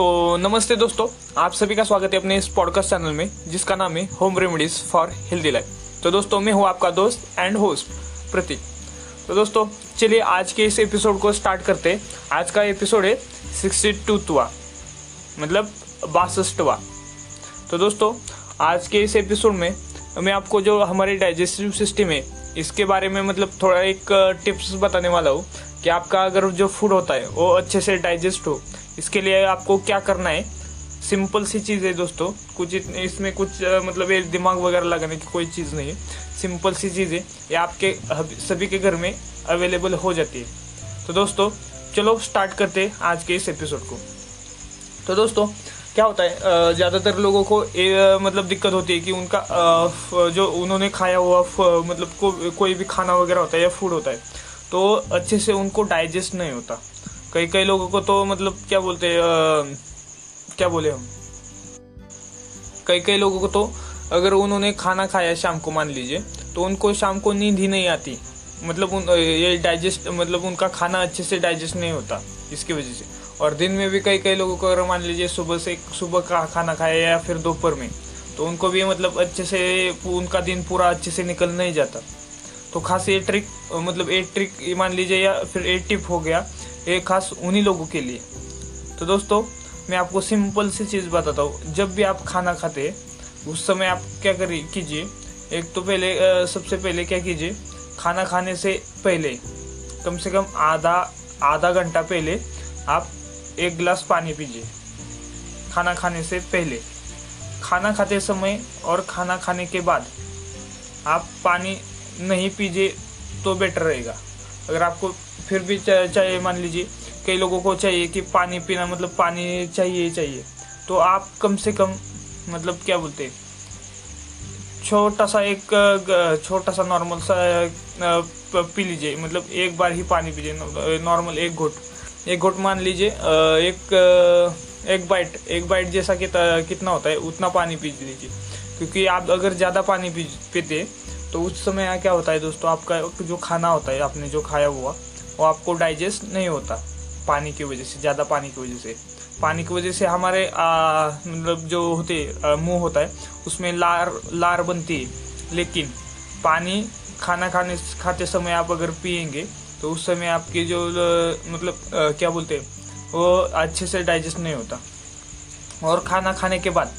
तो नमस्ते दोस्तों, आप सभी का स्वागत है अपने इस पॉडकास्ट चैनल में, जिसका नाम है home remedies for healthy life तो दोस्तों, मैं हूँ आपका दोस्त एंड होस्ट प्रतीक। तो दोस्तों, चलिए आज के इस एपिसोड को स्टार्ट करते आज का एपिसोड है सिक्सटी टूथवा मतलब बासठवा। तो दोस्तों, आज के इस एपिसोड में मैं आपको जो हमारे डाइजेस्टिव सिस्टम है, इसके बारे में मतलब थोड़ा एक टिप्स बताने वाला हूँ कि आपका अगर जो फ़ूड होता है, वो अच्छे से डाइजेस्ट हो इसके लिए आपको क्या करना है? सिंपल सी चीज़ है दोस्तों। कुछ इसमें कुछ मतलब ये दिमाग वगैरह लगाने की कोई चीज़ नहीं है। सिंपल सी चीज़ है। ये आपके सभी के घर में अवेलेबल हो जाती है। तो दोस्तों चलो स्टार्ट करते हैं आज के इस एपिसोड को। तो दोस्तों क्या होता है ज़्यादातर लोगों को ए, मतलब दिक्कत होती है कि उनका जो उन्होंने खाया हुआ मतलब को, कोई भी खाना वगैरह होता है या फ़ूड होता है तो अच्छे से उनको डाइजेस्ट नहीं होता। कई कई लोगों को तो मतलब क्या बोलते हैं क्या बोले हम? कई कई लोगों को तो अगर उन्होंने खाना खाया शाम को मान लीजिए तो उनको शाम को नींद ही नहीं आती। मतलब उन, ये डाइजेस्ट मतलब उनका खाना अच्छे से डाइजेस्ट नहीं होता, इसकी वजह से। और दिन में भी कई कई लोगों को अगर मान लीजिए सुबह से, सुबह का खाना खाया या फिर दोपहर में तो उनको भी मतलब अच्छे से उनका दिन पूरा अच्छे से निकल नहीं जाता। तो खास ये ट्रिक मतलब एक ट्रिक मान लीजिए या फिर एक टिप हो गया ये खास उन्हीं लोगों के लिए। तो दोस्तों, मैं आपको सिंपल सी चीज़ बताता हूँ। जब भी आप खाना खाते, उस समय आप क्या करिए कीजिए, एक तो पहले सबसे पहले क्या कीजिए, खाना खाने से पहले, कम से कम आधा आधा घंटा पहले आप एक गिलास पानी पीजिए। खाना खाने से पहले। खाना खाते समय और खाना खाने के बाद आप पानी नहीं पीजिए तो बेटर रहेगा। अगर आपको फिर भी चाहिए, मान लीजिए, कई लोगों को चाहिए कि पानी पीना मतलब पानी चाहिए चाहिए। तो आप कम से कम मतलब क्या बोलते हैं, छोटा सा एक छोटा सा नॉर्मल सा पी लीजिए मतलब एक बार ही पानी पीजिए नॉर्मल एक घुट। एक घुट मान लीजिए एक एक बाइट एक बाइट जैसा कि कितना होता है, उतना पानी पी लीजिए। क्योंकि आप अगर ज़्यादा पानी पी, पीते तो उस समय क्या होता है दोस्तों, आपका जो खाना होता है, आपने जो खाया हुआ वो आपको डाइजेस्ट नहीं होता पानी की वजह से ज़्यादा पानी की वजह से। पानी की वजह से हमारे मतलब जो होते मुँह होता है उसमें लार लार बनती है। लेकिन पानी खाना खाने खाते समय आप अगर पियेंगे तो उस समय आपकी जो मतलब आ, क्या बोलते हैं वो अच्छे से डाइजेस्ट नहीं होता। और खाना खाने के बाद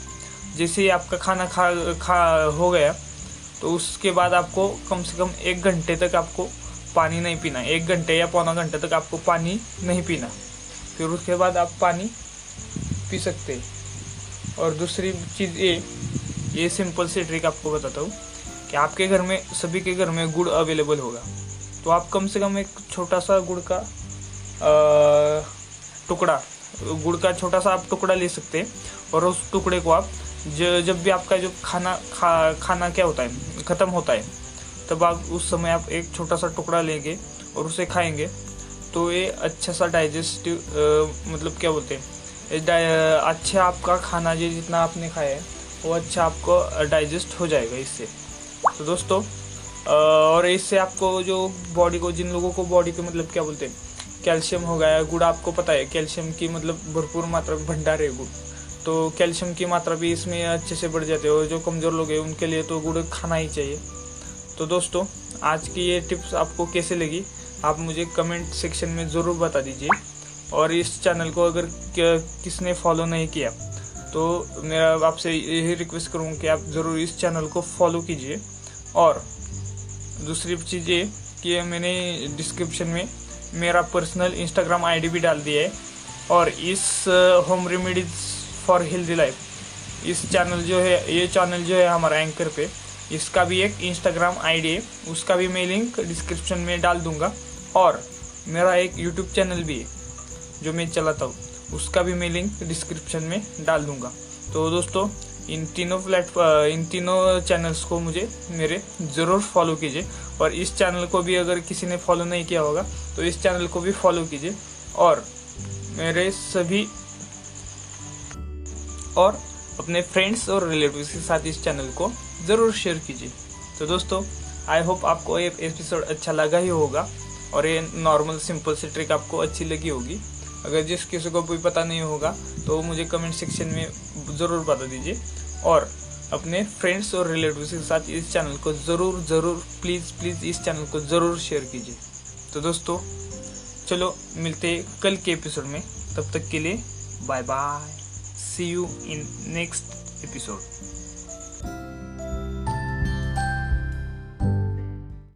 जैसे ही आपका खाना खा खा हो गया तो उसके बाद आपको कम से कम एक घंटे तक आपको पानी नहीं पीना। एक घंटे या पौना घंटे तक आपको पानी नहीं पीना। फिर उसके बाद आप पानी पी सकते हैं। और दूसरी चीज़ ये ये सिंपल सी ट्रिक आपको बताता हूँ कि आपके घर में, सभी के घर में गुड़ अवेलेबल होगा। तो आप कम से कम एक छोटा सा गुड़ का टुकड़ा, गुड़ का छोटा सा आप टुकड़ा ले सकते हैं। और उस टुकड़े को आप जब भी आपका जो खाना, खा, खाना क्या होता है, ख़त्म होता है तब आप उस समय आप एक छोटा सा टुकड़ा लेंगे और उसे खाएँगे। तो ये अच्छा सा डाइजेस्टिव मतलब क्या बोलते हैं? अच्छा आपका खाना जो जितना आपने खाया है, वो अच्छा आपको डाइजेस्ट हो जाएगा इससे। तो दोस्तों और इससे आपको जो बॉडी को, जिन लोगों को बॉडी को मतलब क्या बोलते हैं? कैल्शियम हो गया, गुड़ आपको पता है कैल्शियम की मतलब भरपूर मात्रा में भंडार है गुड़। तो कैल्शियम की मात्रा भी इसमें अच्छे से बढ़ जाती है और जो कमज़ोर लोग हैं, उनके लिए तो गुड़ खाना ही चाहिए। तो दोस्तों, आज की ये टिप्स आपको कैसे लगी, आप मुझे कमेंट सेक्शन में ज़रूर बता दीजिए। और इस चैनल को अगर किसने फॉलो नहीं किया तो मेरा आपसे यही रिक्वेस्ट करूँ कि आप ज़रूर इस चैनल को फॉलो कीजिए। और दूसरी चीज़ ये कि मैंने डिस्क्रिप्शन में मेरा पर्सनल इंस्टाग्राम आईडी भी डाल दिया है। और इस home remedies for healthy life इस चैनल जो है, ये चैनल जो है हमारा एंकर पे। इसका भी एक इंस्टाग्राम आईडी है, उसका भी मैं लिंक डिस्क्रिप्शन में डाल दूँगा। और मेरा एक यूट्यूब चैनल भी है, जो मैं चलाता हूँ, उसका भी मैं लिंक डिस्क्रिप्शन में डाल दूँगा। तो दोस्तों, इन तीनों प्लेटफॉर्म इन तीनों चैनल्स को मुझे मेरे ज़रूर फॉलो कीजिए। और इस चैनल को भी अगर किसी ने फॉलो नहीं किया होगा तो इस चैनल को भी फॉलो कीजिए। और मेरे सभी और अपने फ्रेंड्स और रिलेटिव्स के साथ इस चैनल को ज़रूर शेयर कीजिए। तो दोस्तों आई होप आपको ये एपिसोड अच्छा लगा ही होगा और ये नॉर्मल सिंपल सी ट्रिक आपको अच्छी लगी होगी। अगर जिस किसी को भी पता नहीं होगा तो मुझे कमेंट सेक्शन में ज़रूर बता दीजिए। और अपने फ्रेंड्स और रिलेटिव्स के साथ इस चैनल को ज़रूर ज़रूर प्लीज़ प्लीज़ इस चैनल को ज़रूर शेयर कीजिए। तो दोस्तों, चलो, मिलते कल के एपिसोड में। तब तक के लिए bye bye see you in next episode